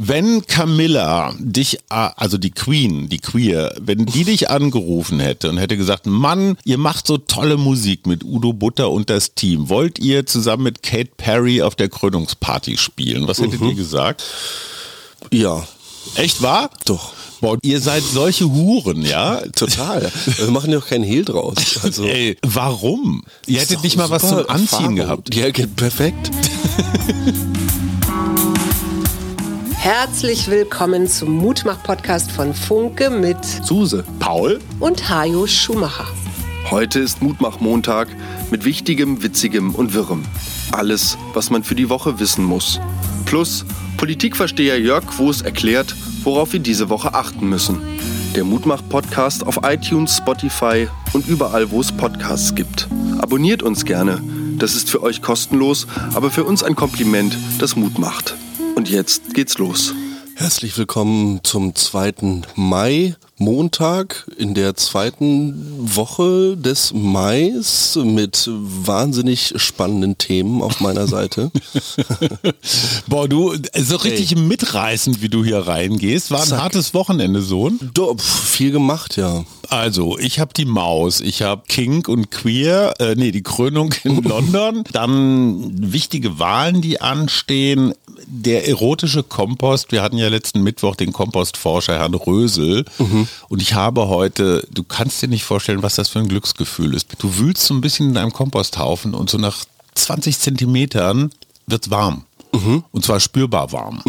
Wenn Camilla dich, äh, also die Queen, die Queer, wenn die dich angerufen hätte und hätte gesagt, Mann, ihr macht so tolle Musik mit Udo Butter und das Team, wollt ihr zusammen mit Kate Perry auf der Krönungsparty spielen? Was hättet Mhm. ihr gesagt? Ja, Echt wahr? doch. Boah, ihr seid solche Huren, ja? Total. Wir machen ja auch keinen Hehl draus. Also, Ey, warum? Ihr hättet nicht mal was zum Anziehen Erfahrung. gehabt. Ja, perfekt. Herzlich willkommen zum Mutmach-Podcast von Funke mit Suse. Paul? und Hajo Schumacher. Heute ist Mutmach-Montag mit Wichtigem, Witzigem und Wirrem. Alles, was man für die Woche wissen muss. Plus Politikversteher Jörg Quos erklärt, worauf wir diese Woche achten müssen. Der Mutmach-Podcast auf iTunes, Spotify und überall, wo es Podcasts gibt. Abonniert uns gerne. Das ist für euch kostenlos, aber für uns ein Kompliment, das Mut macht. Und jetzt geht's los. Herzlich willkommen zum 2. Mai, Montag in der zweiten Woche des Mais mit wahnsinnig spannenden Themen auf meiner Seite. Boah, du, so richtig mitreißend, wie du hier reingehst. War ein Zack. hartes Wochenende, Sohn. Do, pf, viel gemacht, ja. Also, ich habe die Maus, ich habe Kink und Queer, äh, nee, die Krönung in London, dann wichtige Wahlen, die anstehen, der erotische Kompost, wir hatten ja letzten Mittwoch den Kompostforscher Herrn Rösel und ich habe heute, du kannst dir nicht vorstellen, was das für ein Glücksgefühl ist. Du wühlst so ein bisschen in deinem Komposthaufen und so nach 20 Zentimetern wird's warm. Und zwar spürbar warm.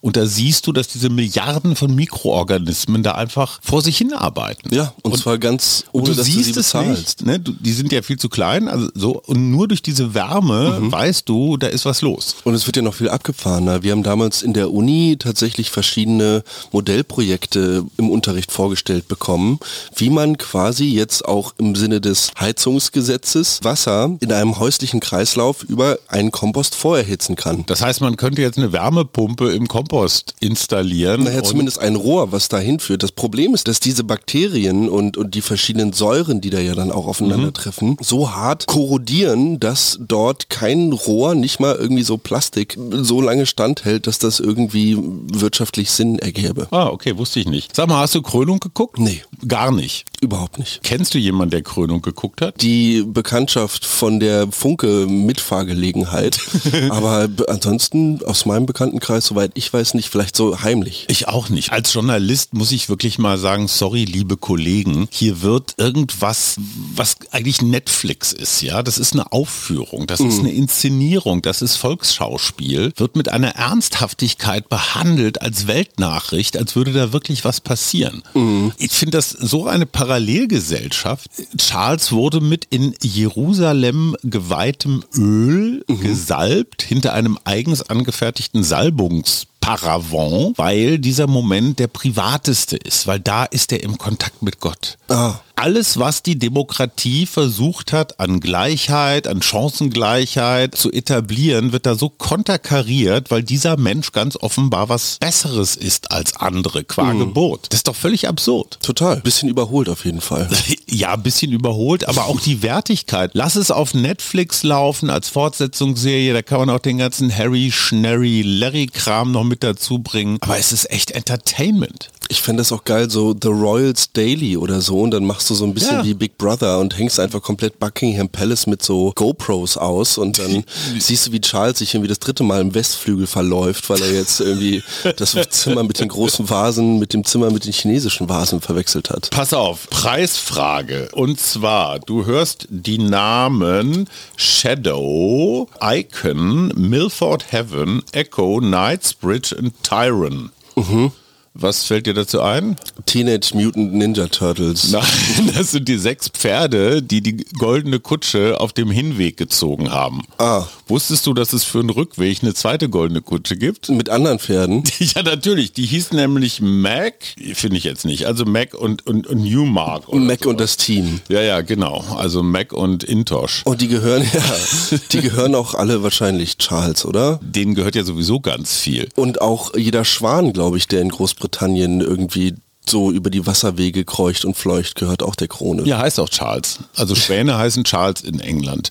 Und da siehst du, dass diese Milliarden von Mikroorganismen da einfach vor sich hin arbeiten. Ja, und, zwar ganz Und ohne, du dass siehst du sie es bezahlst. nicht. Ne? Du, die sind ja viel zu klein. Also so, und nur durch diese Wärme Mhm. weißt du, da ist was los. Und es wird ja noch viel abgefahrener. Wir haben damals in der Uni tatsächlich verschiedene Modellprojekte im Unterricht vorgestellt bekommen, wie man quasi jetzt auch im Sinne des Heizungsgesetzes Wasser in einem häuslichen Kreislauf über einen Kompost vorerhitzen kann. Das heißt, man könnte jetzt eine Wärmepumpe im Kompost installieren. Naja, zumindest ein Rohr, was dahin führt. Das Problem ist, dass diese Bakterien und, und die verschiedenen Säuren, die da ja dann auch aufeinandertreffen, so hart korrodieren, dass dort kein Rohr, nicht mal irgendwie so Plastik, so lange standhält, dass das irgendwie wirtschaftlich Sinn ergäbe. Ah, okay, wusste ich nicht. Sag mal, hast du Krönung geguckt? Nee. Gar nicht. Überhaupt nicht. Kennst du jemanden, der Krönung geguckt hat? Die Bekanntschaft von der Funke-Mitfahrgelegenheit, aber be- ansonsten aus meinem Bekanntenkreis, soweit ich weiß, nicht, vielleicht so heimlich. Ich auch nicht. Als Journalist muss ich wirklich mal sagen, sorry, liebe Kollegen, hier wird irgendwas, was eigentlich Netflix ist, ja, das ist eine Aufführung, das ist eine Inszenierung, das ist Volksschauspiel, wird mit einer Ernsthaftigkeit behandelt als Weltnachricht, als würde da wirklich was passieren. Ich finde das so eine Parallelgesellschaft. Charles wurde mit in Jerusalem geweihtem Öl gesalbt hinter einem eigens angefertigten Salbungs Paravent, weil dieser Moment der privateste ist, weil da ist er im Kontakt mit Gott. Ah. Alles, was die Demokratie versucht hat, an Gleichheit, an Chancengleichheit zu etablieren, wird da so konterkariert, weil dieser Mensch ganz offenbar was Besseres ist als andere qua Gebot. Das ist doch völlig absurd. Total. Bisschen überholt auf jeden Fall. Ja, ein bisschen überholt, aber auch die Wertigkeit. Lass es auf Netflix laufen als Fortsetzungsserie, da kann man auch den ganzen Harry, Schnarry, Larry-Kram noch mit dazu bringen. Aber es ist echt Entertainment. Ich fände das auch geil, so The Royals Daily oder so und dann machst du so ein bisschen Ja. wie Big Brother und hängst einfach komplett Buckingham Palace mit so GoPros aus und dann siehst du, wie Charles sich irgendwie das dritte Mal im Westflügel verläuft, weil er jetzt irgendwie das Zimmer mit den großen Vasen mit dem Zimmer mit den chinesischen Vasen verwechselt hat. Pass auf, Preisfrage. Und zwar, du hörst die Namen Shadow, Icon, Milford Heaven, Echo, Knightsbridge und Tyron. Was fällt dir dazu ein? Teenage Mutant Ninja Turtles. Nein, das sind die sechs Pferde, die die goldene Kutsche auf dem Hinweg gezogen haben. Ah. Wusstest du, dass es für einen Rückweg eine zweite goldene Kutsche gibt? Mit anderen Pferden. Ja, natürlich. Die hieß nämlich Mac, finde ich jetzt nicht. Also Mac und, und, und Newmark. Mac so. und das Team. Ja, ja, genau. Also Mac und Intosh. Und die gehören, ja, die gehören auch alle wahrscheinlich Charles, oder? Denen gehört ja sowieso ganz viel. Und auch jeder Schwan, glaube ich, der in Großbritannien irgendwie so über die Wasserwege kreucht und fleucht, gehört auch der Krone. Ja, heißt auch Charles. Also Schwäne heißen Charles in England.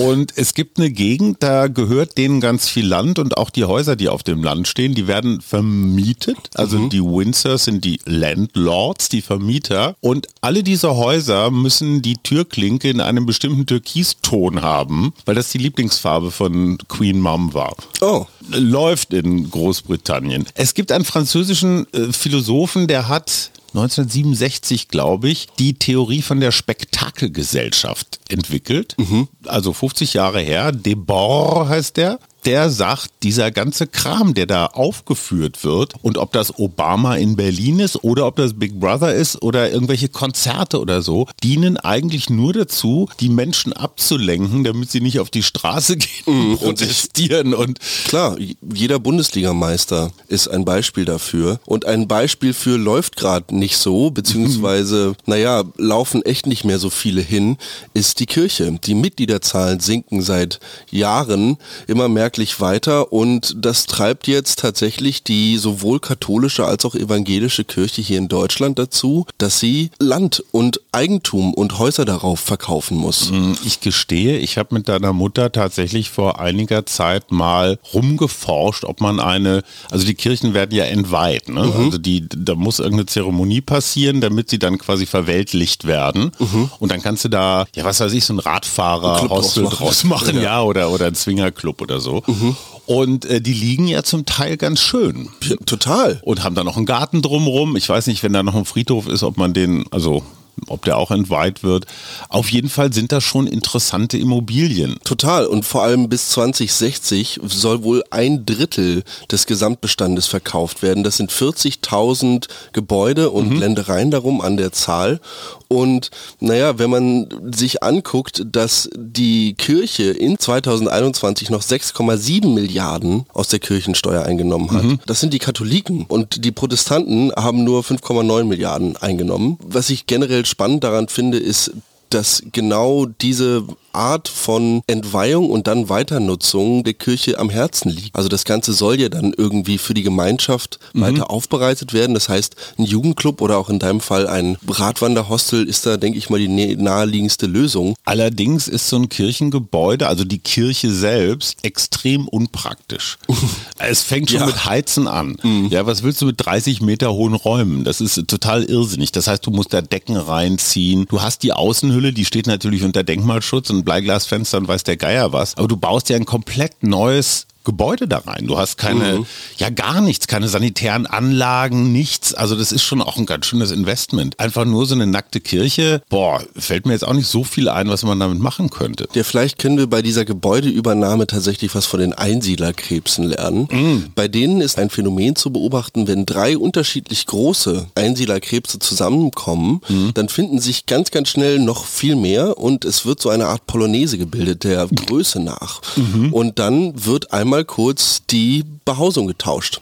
Und es gibt eine Gegend, da gehört denen ganz viel Land und auch die Häuser, die auf dem Land stehen, die werden vermietet. Also mhm. die Windsors sind die Landlords, die Vermieter. Und alle diese Häuser müssen die Türklinke in einem bestimmten Türkiston haben, weil das die Lieblingsfarbe von Queen Mom war. Oh. Läuft in Großbritannien. Es gibt einen französischen äh, Philosophen, der hat 1967, glaube ich, die Theorie von der Spektakelgesellschaft entwickelt. Mhm. Also 50 Jahre her. Debord heißt der der sagt, dieser ganze Kram, der da aufgeführt wird und ob das Obama in Berlin ist oder ob das Big Brother ist oder irgendwelche Konzerte oder so, dienen eigentlich nur dazu, die Menschen abzulenken, damit sie nicht auf die Straße gehen und mhm. protestieren und klar, jeder Bundesligameister ist ein Beispiel dafür und ein Beispiel für läuft gerade nicht so, beziehungsweise, mhm. naja, laufen echt nicht mehr so viele hin, ist die Kirche. Die Mitgliederzahlen sinken seit Jahren immer mehr merklich weiter und das treibt jetzt tatsächlich die sowohl katholische als auch evangelische Kirche hier in Deutschland dazu, dass sie Land und Eigentum und Häuser darauf verkaufen muss. Mm, ich gestehe, ich habe mit deiner Mutter tatsächlich vor einiger Zeit mal rumgeforscht, ob man eine, also die Kirchen werden ja entweiht, ne? Mhm. also die, da muss irgendeine Zeremonie passieren, damit sie dann quasi verweltlicht werden mhm. und dann kannst du da, ja was weiß ich, so ein Radfahrer-Hostel draus machen, ja. ja, oder, oder ein Zwingerclub oder so. Mhm. Und äh, die liegen ja zum Teil ganz schön. Ja, total. Und haben da noch einen Garten drumrum. Ich weiß nicht, wenn da noch ein Friedhof ist, ob man den, also ob der auch entweiht wird. Auf jeden Fall sind das schon interessante Immobilien. Total. Und vor allem bis 2060 soll wohl ein Drittel des Gesamtbestandes verkauft werden. Das sind 40.000 Gebäude und mhm. Ländereien darum an der Zahl. Und naja, wenn man sich anguckt, dass die Kirche in 2021 noch 6,7 Milliarden aus der Kirchensteuer eingenommen hat, mhm. das sind die Katholiken. Und die Protestanten haben nur 5,9 Milliarden eingenommen. Was ich generell spannend daran finde, ist, dass genau diese Art von Entweihung und dann Weiternutzung der Kirche am Herzen liegt. Also das Ganze soll ja dann irgendwie für die Gemeinschaft mhm. weiter aufbereitet werden. Das heißt, ein Jugendclub oder auch in deinem Fall ein Radwanderhostel ist da, denke ich mal, die naheliegendste Lösung. Allerdings ist so ein Kirchengebäude, also die Kirche selbst, extrem unpraktisch. es fängt schon ja. mit Heizen an. Mhm. Ja, was willst du mit 30 Meter hohen Räumen? Das ist total irrsinnig. Das heißt, du musst da Decken reinziehen. Du hast die Außenhülle, die steht natürlich unter Denkmalschutz und Bleiglasfenster und weiß der Geier was. Aber du baust ja ein komplett neues Gebäude da rein. Du hast keine, mhm. ja gar nichts, keine sanitären Anlagen, nichts. Also das ist schon auch ein ganz schönes Investment. Einfach nur so eine nackte Kirche, boah, fällt mir jetzt auch nicht so viel ein, was man damit machen könnte. Ja, vielleicht können wir bei dieser Gebäudeübernahme tatsächlich was von den Einsiedlerkrebsen lernen. Mhm. Bei denen ist ein Phänomen zu beobachten, wenn drei unterschiedlich große Einsiedlerkrebse zusammenkommen, mhm. dann finden sich ganz, ganz schnell noch viel mehr und es wird so eine Art Polonaise gebildet, der Größe nach. Mhm. Und dann wird einmal einmal kurz die Behausung getauscht.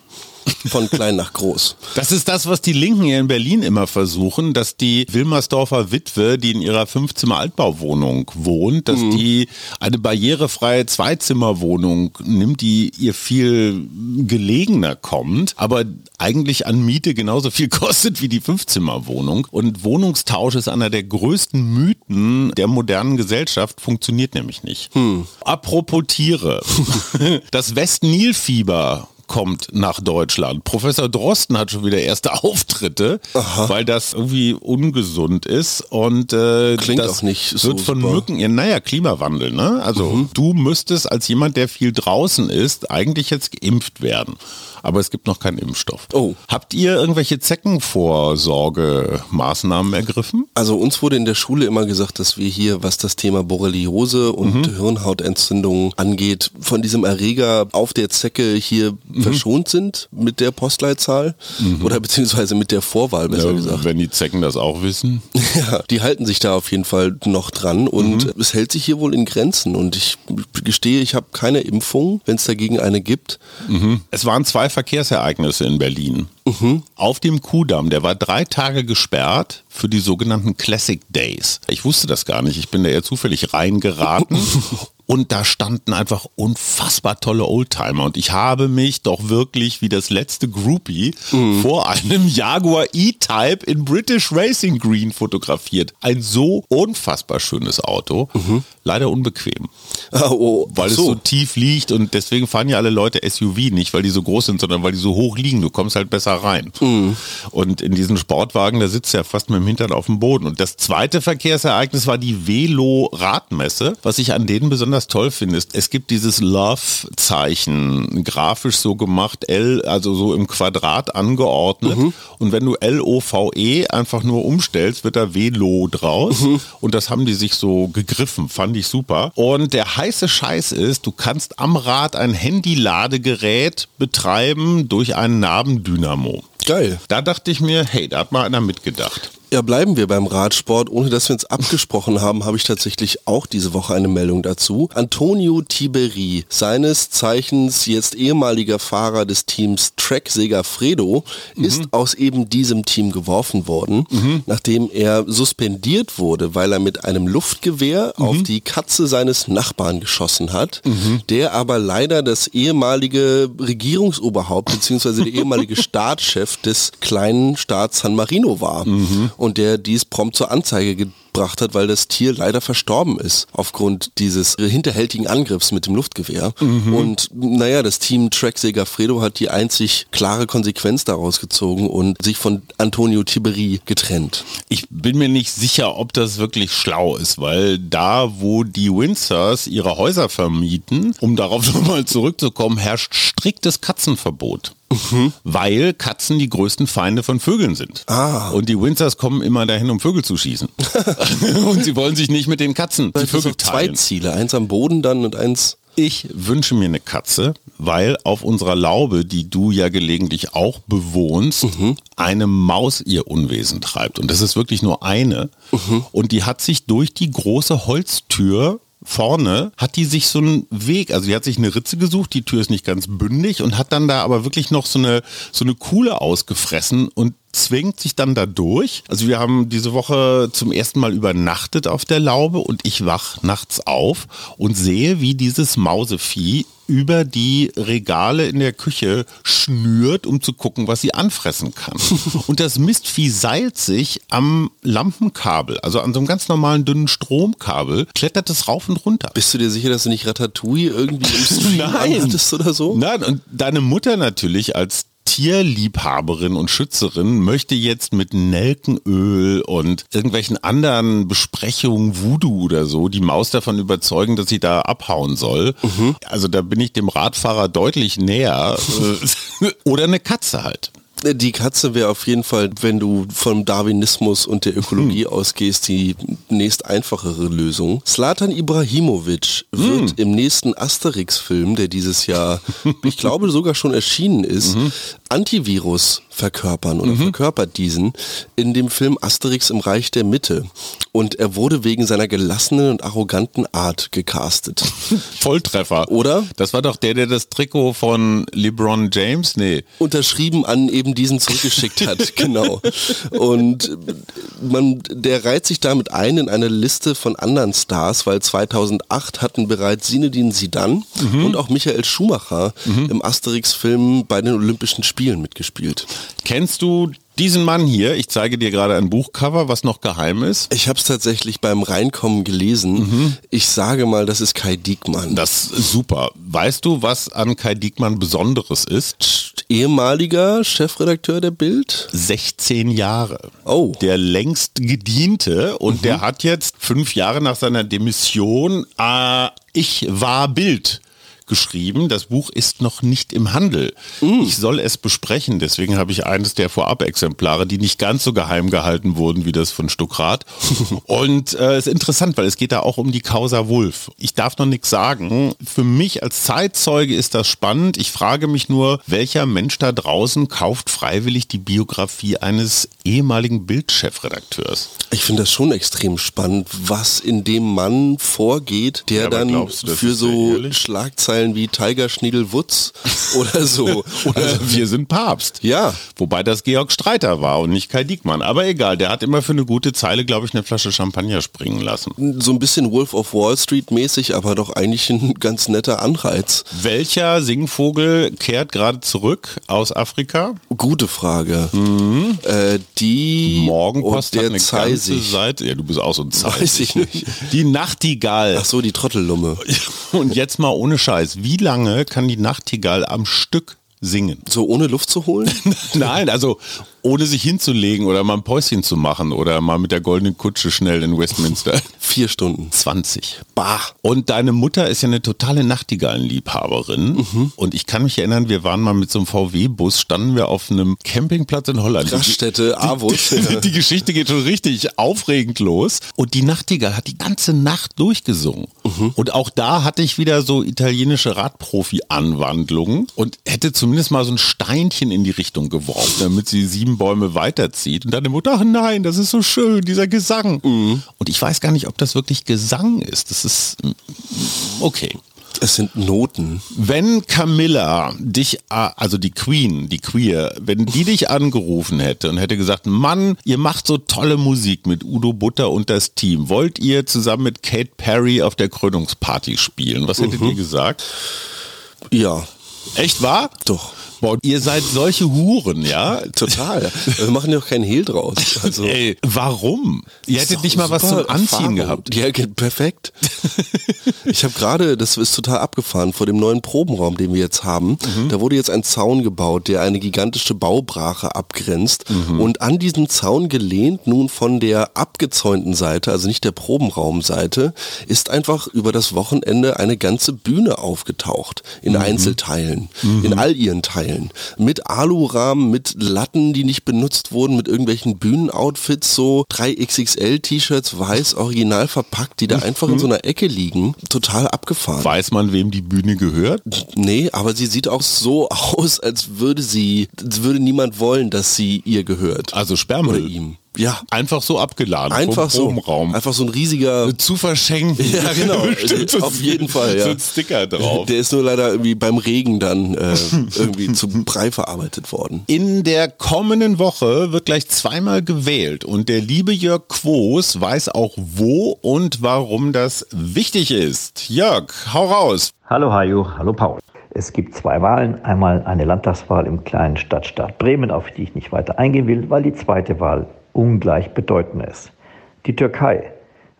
Von klein nach groß. Das ist das, was die Linken hier in Berlin immer versuchen, dass die Wilmersdorfer Witwe, die in ihrer Fünfzimmer-Altbauwohnung wohnt, dass mhm. die eine barrierefreie Zweizimmerwohnung nimmt, die ihr viel gelegener kommt, aber eigentlich an Miete genauso viel kostet wie die Fünfzimmerwohnung. Und Wohnungstausch ist einer der größten Mythen der modernen Gesellschaft, funktioniert nämlich nicht. Hm. Apropos Tiere. Das West-Nil-Fieber kommt nach Deutschland. Professor Drosten hat schon wieder erste Auftritte, Aha. weil das irgendwie ungesund ist und äh, klingt das auch nicht so wird von super. Mücken, ja, naja, Klimawandel, ne? Also mhm. du müsstest als jemand, der viel draußen ist, eigentlich jetzt geimpft werden aber es gibt noch keinen Impfstoff. Oh. Habt ihr irgendwelche Zeckenvorsorgemaßnahmen ergriffen? Also uns wurde in der Schule immer gesagt, dass wir hier, was das Thema Borreliose und mhm. Hirnhautentzündung angeht, von diesem Erreger auf der Zecke hier mhm. verschont sind mit der Postleitzahl mhm. oder beziehungsweise mit der Vorwahl, besser ja, gesagt. Wenn die Zecken das auch wissen. ja, die halten sich da auf jeden Fall noch dran und mhm. es hält sich hier wohl in Grenzen und ich gestehe, ich habe keine Impfung, wenn es dagegen eine gibt. Mhm. Es waren zwei Verkehrsereignisse in Berlin. Mhm. Auf dem Kudamm, der war drei Tage gesperrt für die sogenannten Classic Days. Ich wusste das gar nicht, ich bin da eher zufällig reingeraten und da standen einfach unfassbar tolle Oldtimer und ich habe mich doch wirklich wie das letzte Groupie Mhm. vor einem Jaguar E-Type in British Racing Green fotografiert. Ein so unfassbar schönes Auto, leider unbequem, Ah, oh, weil es so. so tief liegt und deswegen fahren ja alle Leute SUV, nicht weil die so groß sind, sondern weil die so hoch liegen. Du kommst halt besser rein. Und in diesen Sportwagen, da sitzt ja fast mit dem Hintern auf dem Boden. Und das zweite Verkehrsereignis war die Velo-Radmesse. Was ich an denen besonders toll finde, ist, es gibt dieses Love-Zeichen, grafisch so gemacht, L, also so im Quadrat angeordnet. Und wenn du L-O-V-E einfach nur umstellst, wird da Velo draus. Und das haben die sich so gegriffen, fand ich super. Und der heiße Scheiß ist, du kannst am Rad ein Handy-Ladegerät betreiben durch einen Nabendynamo. Geil. Da dachte ich mir, hey, da hat mal einer mitgedacht. Ja, bleiben wir beim Radsport. Ohne dass wir uns abgesprochen haben, habe ich tatsächlich auch diese Woche eine Meldung dazu. Antonio Tiberi, seines Zeichens jetzt ehemaliger Fahrer des Teams Trek Segafredo, ist aus eben diesem Team geworfen worden, nachdem er suspendiert wurde, weil er mit einem Luftgewehr auf die Katze seines Nachbarn geschossen hat, der aber leider das ehemalige Regierungsoberhaupt bzw. der ehemalige Staatschef des kleinen Staats San Marino war und der dies prompt zur Anzeige gebracht hat, weil das Tier leider verstorben ist aufgrund dieses hinterhältigen Angriffs mit dem Luftgewehr. Und naja, das Team Trek Segafredo hat die einzig klare Konsequenz daraus gezogen und sich von Antonio Tiberi getrennt. Ich bin mir nicht sicher, ob das wirklich schlau ist, weil da, wo die Windsors ihre Häuser vermieten, um darauf nochmal zurückzukommen, herrscht striktes Katzenverbot. Weil Katzen die größten Feinde von Vögeln sind. Ah. Und die Windsors kommen immer dahin, um Vögel zu schießen. und sie wollen sich nicht mit den Katzen, die Vögel zwei. Ziele, eins am Boden dann und eins Ich wünsche mir eine Katze, weil auf unserer Laube, die du ja gelegentlich auch bewohnst, eine Maus ihr Unwesen treibt. Und das ist wirklich nur eine. Und die hat sich durch die große Holztür vorne hat die sich so einen Weg, also die hat sich eine Ritze gesucht, die Tür ist nicht ganz bündig und hat dann da aber wirklich noch so eine, so eine Kuhle ausgefressen und zwingt sich dann da durch. Also wir haben diese Woche zum ersten Mal übernachtet auf der Laube und ich wach nachts auf und sehe, wie dieses Mausevieh über die Regale in der Küche schnürt, um zu gucken, was sie anfressen kann. Und das Mistvieh seilt sich am Lampenkabel, also an so einem ganz normalen dünnen Stromkabel, klettert es rauf und runter. Bist du dir sicher, dass du nicht Ratatouille irgendwie im Stream oder so? Nein, und deine Mutter natürlich als Tierliebhaberin und Schützerin möchte jetzt mit Nelkenöl und irgendwelchen anderen Besprechungen, Voodoo oder so, die Maus davon überzeugen, dass sie da abhauen soll. Also da bin ich dem Radfahrer deutlich näher. Äh, oder eine Katze halt. Die Katze wäre auf jeden Fall, wenn du vom Darwinismus und der Ökologie Hm. ausgehst, die nächst einfachere Lösung. Slatan Ibrahimovic wird Hm. im nächsten Asterix-Film, der dieses Jahr, ich glaube sogar schon erschienen ist, Mhm. Antivirus verkörpern oder verkörpert diesen in dem Film Asterix im Reich der Mitte. Und er wurde wegen seiner gelassenen und arroganten Art gecastet. Volltreffer. Oder? Das war doch der, der das Trikot von LeBron James, nee. unterschrieben an eben diesen zurückgeschickt hat, genau. Und man, der reiht sich damit ein in eine Liste von anderen Stars, weil 2008 hatten bereits Sinedin Sidan und auch Michael Schumacher im Asterix-Film bei den Olympischen Spielen mitgespielt. Kennst du diesen Mann hier? Ich zeige dir gerade ein Buchcover, was noch geheim ist. Ich habe es tatsächlich beim Reinkommen gelesen. Ich sage mal, das ist Kai Diekmann. Das ist super. Weißt du, was an Kai Diekmann Besonderes ist? ehemaliger Chefredakteur der Bild. 16 Jahre. Oh. Der längst gediente und der hat jetzt fünf Jahre nach seiner Demission äh, Ich war Bild geschrieben. Das Buch ist noch nicht im Handel. Ich soll es besprechen, deswegen habe ich eines der Vorab-Exemplare, die nicht ganz so geheim gehalten wurden wie das von Stuckrad. Und äh, ist interessant, weil es geht da auch um die Causa Wolf. Ich darf noch nichts sagen. Für mich als Zeitzeuge ist das spannend. Ich frage mich nur, welcher Mensch da draußen kauft freiwillig die Biografie eines ehemaligen Bildchefredakteurs? Ich finde das schon extrem spannend, was in dem Mann vorgeht, der Ja, dann du, für so Schlagzeilen wie Tiger Schniedel Wutz oder so. Oder also wir sind Papst. Ja. Wobei das Georg Streiter war und nicht Kai Diekmann. Aber egal, der hat immer für eine gute Zeile, glaube ich, eine Flasche Champagner springen lassen. So ein bisschen Wolf of Wall Street mäßig, aber doch eigentlich ein ganz netter Anreiz. Welcher Singvogel kehrt gerade zurück aus Afrika? Gute Frage. Mhm. Äh, die Morgenpost der hat eine Zeisig. ganze Seite. Ja, du bist auch so ein Zeisig. Weiß ich nicht. Die Nachtigall. Ach so, die Trottellumme. Und jetzt mal ohne Scheiß. Wie lange kann die Nachtigall am Stück singen? So ohne Luft zu holen? Nein, also ohne sich hinzulegen oder mal ein Päuschen zu machen oder mal mit der goldenen Kutsche schnell in Westminster. Vier Stunden. 20. Bah. Und deine Mutter ist ja eine totale Nachtigallenliebhaberin. Und ich kann mich erinnern, wir waren mal mit so einem VW-Bus, standen wir auf einem Campingplatz in Holland. Raststätte, Avus. Die, die Geschichte geht schon richtig aufregend los. Und die Nachtigall hat die ganze Nacht durchgesungen. Und auch da hatte ich wieder so italienische Radprofi-Anwandlungen und hätte zumindest mal so ein Steinchen in die Richtung geworfen, damit sie sieben Bäume weiterzieht. Und deine Mutter, ach nein, das ist so schön, dieser Gesang. Und ich weiß gar nicht, ob das wirklich Gesang ist. Das ist mm, okay. Es sind Noten. Wenn Camilla dich, äh, also die Queen, die Queer, wenn die dich angerufen hätte und hätte gesagt, Mann, ihr macht so tolle Musik mit Udo Butter und das Team, wollt ihr zusammen mit Kate Perry auf der Krönungsparty spielen? Was hättet ihr gesagt? Ja, Echt wahr? doch. Boah, ihr seid solche Huren, ja? Total. Wir machen ja auch keinen Hehl draus. Also, Ey, warum? Ihr hättet nicht mal was zum Anziehen Erfahrung. gehabt. Ja, perfekt. ich habe gerade, das ist total abgefahren, vor dem neuen Probenraum, den wir jetzt haben, Mhm. da wurde jetzt ein Zaun gebaut, der eine gigantische Baubrache abgrenzt. Mhm. Und an diesem Zaun gelehnt, nun von der abgezäunten Seite, also nicht der Probenraumseite, ist einfach über das Wochenende eine ganze Bühne aufgetaucht. In Mhm. Einzelteilen, in all ihren Teilen. Mit Alurahmen, mit Latten, die nicht benutzt wurden, mit irgendwelchen Bühnenoutfits, so 3XXL-T-Shirts, weiß, original verpackt, die da einfach in so einer Ecke liegen. Total abgefahren. Weiß man, wem die Bühne gehört? Nee, aber sie sieht auch so aus, als würde sie, als würde niemand wollen, dass sie ihr gehört. Also Oder Sperrmüll. ihm. Ja. Einfach so abgeladen. Einfach vom so. Probenraum. Einfach so ein riesiger. zu verschenken. Ja, genau. So Auf jeden Fall, ja. So ein Sticker drauf. Der ist nur leider irgendwie beim Regen dann äh, irgendwie zu Brei verarbeitet worden. In der kommenden Woche wird gleich zweimal gewählt und der liebe Jörg Quos weiß auch wo und warum das wichtig ist. Jörg, hau raus. Hallo Hajo, hallo Paul. Es gibt zwei Wahlen. Einmal eine Landtagswahl im kleinen Stadtstaat Bremen, auf die ich nicht weiter eingehen will, weil die zweite Wahl ungleich bedeutend ist. Die Türkei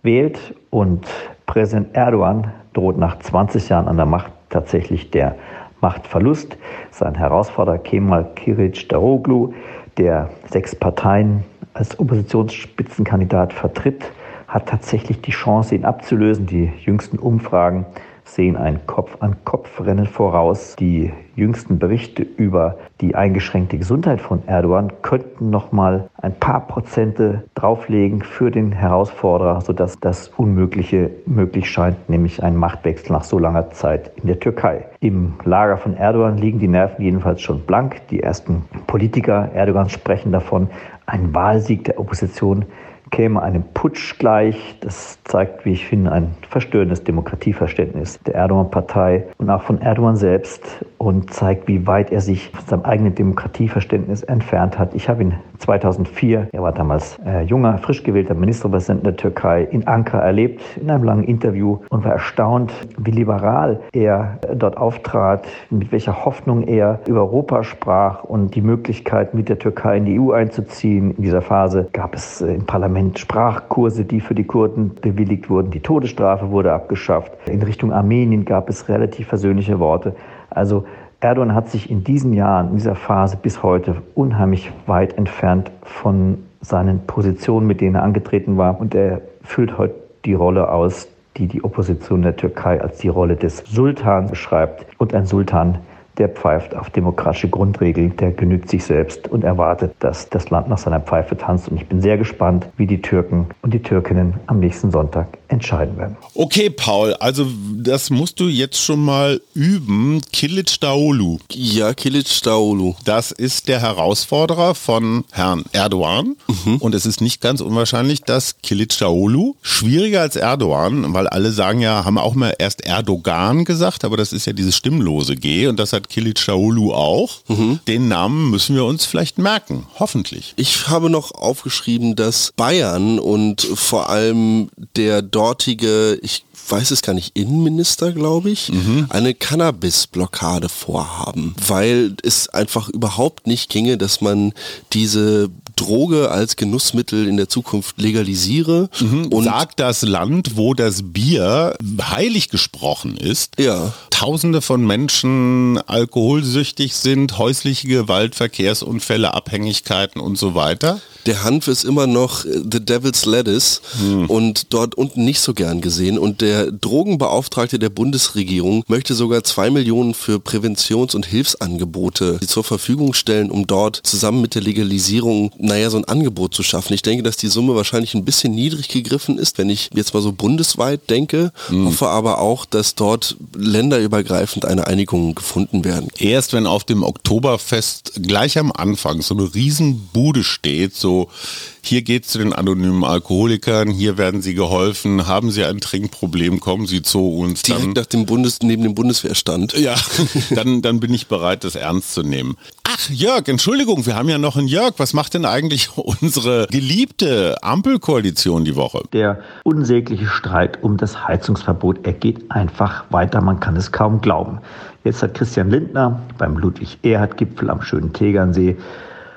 wählt und Präsident Erdogan droht nach 20 Jahren an der Macht tatsächlich der Machtverlust. Sein Herausforderer Kemal Kılıçdaroğlu, der sechs Parteien als Oppositionsspitzenkandidat vertritt, hat tatsächlich die Chance, ihn abzulösen. Die jüngsten Umfragen sehen ein Kopf-an-Kopf-Rennen voraus. Die jüngsten Berichte über die eingeschränkte Gesundheit von Erdogan könnten noch mal ein paar Prozente drauflegen für den Herausforderer, sodass das Unmögliche möglich scheint, nämlich ein Machtwechsel nach so langer Zeit in der Türkei. Im Lager von Erdogan liegen die Nerven jedenfalls schon blank. Die ersten Politiker Erdogans sprechen davon, ein Wahlsieg der Opposition käme einem Putsch gleich. Das zeigt, wie ich finde, ein verstörendes Demokratieverständnis der Erdogan-Partei und auch von Erdogan selbst und zeigt, wie weit er sich von seinem eigenen Demokratieverständnis entfernt hat. Ich habe ihn 2004, er war damals äh, junger, frisch gewählter Ministerpräsident der Türkei, in Ankara erlebt, in einem langen Interview und war erstaunt, wie liberal er äh, dort auftrat, mit welcher Hoffnung er über Europa sprach und die Möglichkeit, mit der Türkei in die EU einzuziehen. In dieser Phase gab es äh, im Parlament Sprachkurse, die für die Kurden bewilligt wurden. Die Todesstrafe wurde abgeschafft. In Richtung Armenien gab es relativ versöhnliche Worte. Also Erdogan hat sich in diesen Jahren, in dieser Phase bis heute unheimlich weit entfernt von seinen Positionen, mit denen er angetreten war. Und er füllt heute die Rolle aus, die die Opposition der Türkei als die Rolle des Sultans beschreibt. Und ein Sultan der pfeift auf demokratische Grundregeln, der genügt sich selbst und erwartet, dass das Land nach seiner Pfeife tanzt. Und ich bin sehr gespannt, wie die Türken und die Türkinnen am nächsten Sonntag entscheiden werden. Okay, Paul, also das musst du jetzt schon mal üben. Kilic Daolu. Ja, Kilic Daolu. Das ist der Herausforderer von Herrn Erdogan. Mhm. Und es ist nicht ganz unwahrscheinlich, dass Kilic Daolu schwieriger als Erdogan, weil alle sagen ja, haben auch mal erst Erdogan gesagt, aber das ist ja dieses stimmlose G und das hat Kilic Daolu auch. Mhm. Den Namen müssen wir uns vielleicht merken, hoffentlich. Ich habe noch aufgeschrieben, dass Bayern und vor allem der dortige, ich weiß es gar nicht, Innenminister, glaube ich, mhm. eine Cannabis-Blockade vorhaben, weil es einfach überhaupt nicht ginge, dass man diese Droge als Genussmittel in der Zukunft legalisiere. Mhm. Und Sagt das Land, wo das Bier heilig gesprochen ist. Ja. Tausende von Menschen alkoholsüchtig sind, häusliche Gewalt, Verkehrsunfälle, Abhängigkeiten und so weiter. Der Hanf ist immer noch äh, The Devil's Lettuce hm. und dort unten nicht so gern gesehen. Und der Drogenbeauftragte der Bundesregierung möchte sogar zwei Millionen für Präventions- und Hilfsangebote zur Verfügung stellen, um dort zusammen mit der Legalisierung naja, so ein Angebot zu schaffen. Ich denke, dass die Summe wahrscheinlich ein bisschen niedrig gegriffen ist, wenn ich jetzt mal so bundesweit denke, mhm. hoffe aber auch, dass dort länderübergreifend eine Einigung gefunden werden. Erst wenn auf dem Oktoberfest gleich am Anfang so eine Riesenbude steht, so hier geht es zu den anonymen Alkoholikern, hier werden sie geholfen, haben sie ein Trinkproblem, kommen sie zu uns. Direkt dann, nach dem Bundes, neben dem Bundeswehrstand. Ja, dann, dann bin ich bereit, das ernst zu nehmen. Ach, Jörg, Entschuldigung, wir haben ja noch einen Jörg. Was macht denn eigentlich unsere geliebte Ampelkoalition die Woche? Der unsägliche Streit um das Heizungsverbot, er geht einfach weiter. Man kann es kaum glauben. Jetzt hat Christian Lindner beim Ludwig-Erhard-Gipfel am schönen Tegernsee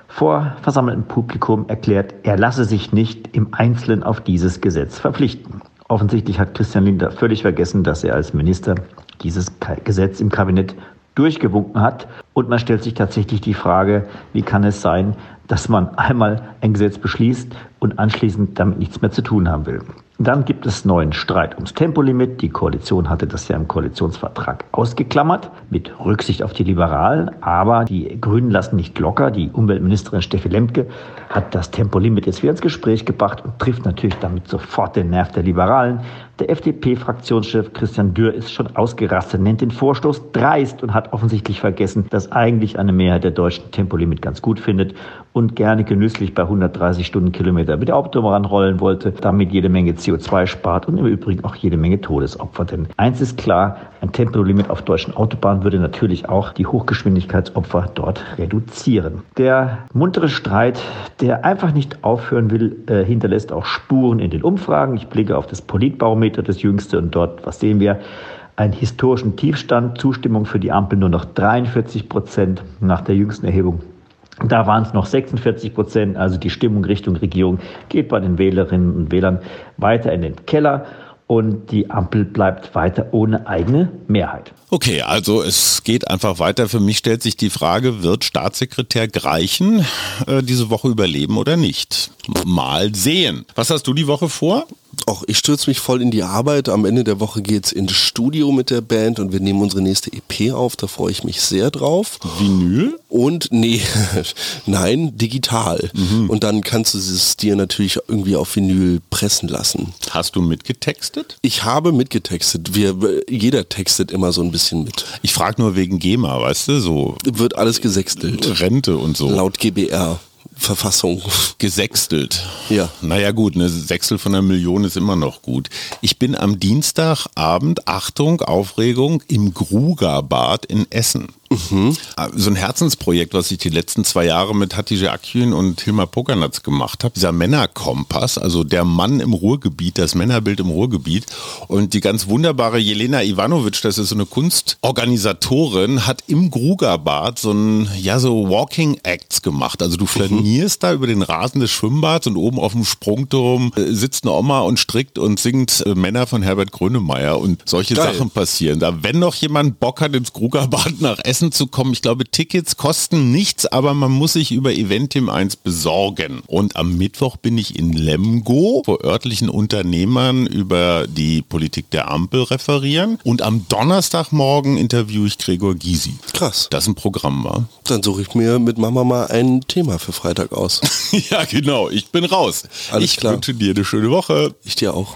vor versammeltem Publikum erklärt, er lasse sich nicht im Einzelnen auf dieses Gesetz verpflichten. Offensichtlich hat Christian Lindner völlig vergessen, dass er als Minister dieses Gesetz im Kabinett durchgewunken hat. Und man stellt sich tatsächlich die Frage, wie kann es sein, dass man einmal ein Gesetz beschließt und anschließend damit nichts mehr zu tun haben will. Dann gibt es neuen Streit ums Tempolimit. Die Koalition hatte das ja im Koalitionsvertrag ausgeklammert, mit Rücksicht auf die Liberalen. Aber die Grünen lassen nicht locker. Die Umweltministerin Steffi Lemke hat das Tempolimit jetzt wieder ins Gespräch gebracht und trifft natürlich damit sofort den Nerv der Liberalen. Der FDP-Fraktionschef Christian Dürr ist schon ausgerastet, nennt den Vorstoß dreist und hat offensichtlich vergessen, dass eigentlich eine Mehrheit der Deutschen Tempolimit ganz gut findet und gerne genüsslich bei 130 Stundenkilometer mit der Autobahn rollen wollte, damit jede Menge CO2 spart und im Übrigen auch jede Menge Todesopfer. Denn eins ist klar, ein Tempolimit auf deutschen Autobahnen würde natürlich auch die Hochgeschwindigkeitsopfer dort reduzieren. Der muntere Streit, der einfach nicht aufhören will, äh, hinterlässt auch Spuren in den Umfragen. Ich blicke auf das Politbarometer, das jüngste, und dort, was sehen wir? Einen historischen Tiefstand, Zustimmung für die Ampel nur noch 43 Prozent nach der jüngsten Erhebung da waren es noch 46 Prozent, also die Stimmung Richtung Regierung geht bei den Wählerinnen und Wählern weiter in den Keller und die Ampel bleibt weiter ohne eigene Mehrheit. Okay, also es geht einfach weiter. Für mich stellt sich die Frage, wird Staatssekretär Greichen äh, diese Woche überleben oder nicht? Mal sehen. Was hast du die Woche vor? Auch ich stürze mich voll in die Arbeit. Am Ende der Woche geht es ins Studio mit der Band und wir nehmen unsere nächste EP auf. Da freue ich mich sehr drauf. Vinyl? Und nee, nein, digital. Mhm. Und dann kannst du es dir natürlich irgendwie auf Vinyl pressen lassen. Hast du mitgetextet? Ich habe mitgetextet. Wir, jeder textet immer so ein bisschen mit. Ich frage nur wegen GEMA, weißt du, so. Wird alles gesächselt. Rente und so. Laut GBR. Verfassung. Gesextelt. Ja. Naja gut, eine Sechstel von einer Million ist immer noch gut. Ich bin am Dienstagabend, Achtung, Aufregung, im Grugerbad in Essen. Mhm. So ein Herzensprojekt, was ich die letzten zwei Jahre mit Hatice Akün und Hilmar Pokernatz gemacht habe. Dieser Männerkompass, also der Mann im Ruhrgebiet, das Männerbild im Ruhrgebiet. Und die ganz wunderbare Jelena Ivanovic, das ist so eine Kunstorganisatorin, hat im Grugerbad so ein, ja, so Walking Acts gemacht. Also du mhm. flanierst mhm. da über den Rasen des Schwimmbads und oben auf dem Sprungturm äh, sitzt eine Oma und strickt und singt äh, Männer von Herbert Grönemeyer und solche Geil. Sachen passieren. Da, wenn noch jemand Bock hat, ins Grugerbad nach Essen Essen zu kommen. Ich glaube, Tickets kosten nichts, aber man muss sich über Eventim 1 besorgen. Und am Mittwoch bin ich in Lemgo vor örtlichen Unternehmern über die Politik der Ampel referieren. Und am Donnerstagmorgen interviewe ich Gregor Gysi. Krass. Das ein Programm war. Dann suche ich mir mit Mama mal ein Thema für Freitag aus. ja, genau. Ich bin raus. Alles ich klar. wünsche dir eine schöne Woche. Ich dir auch.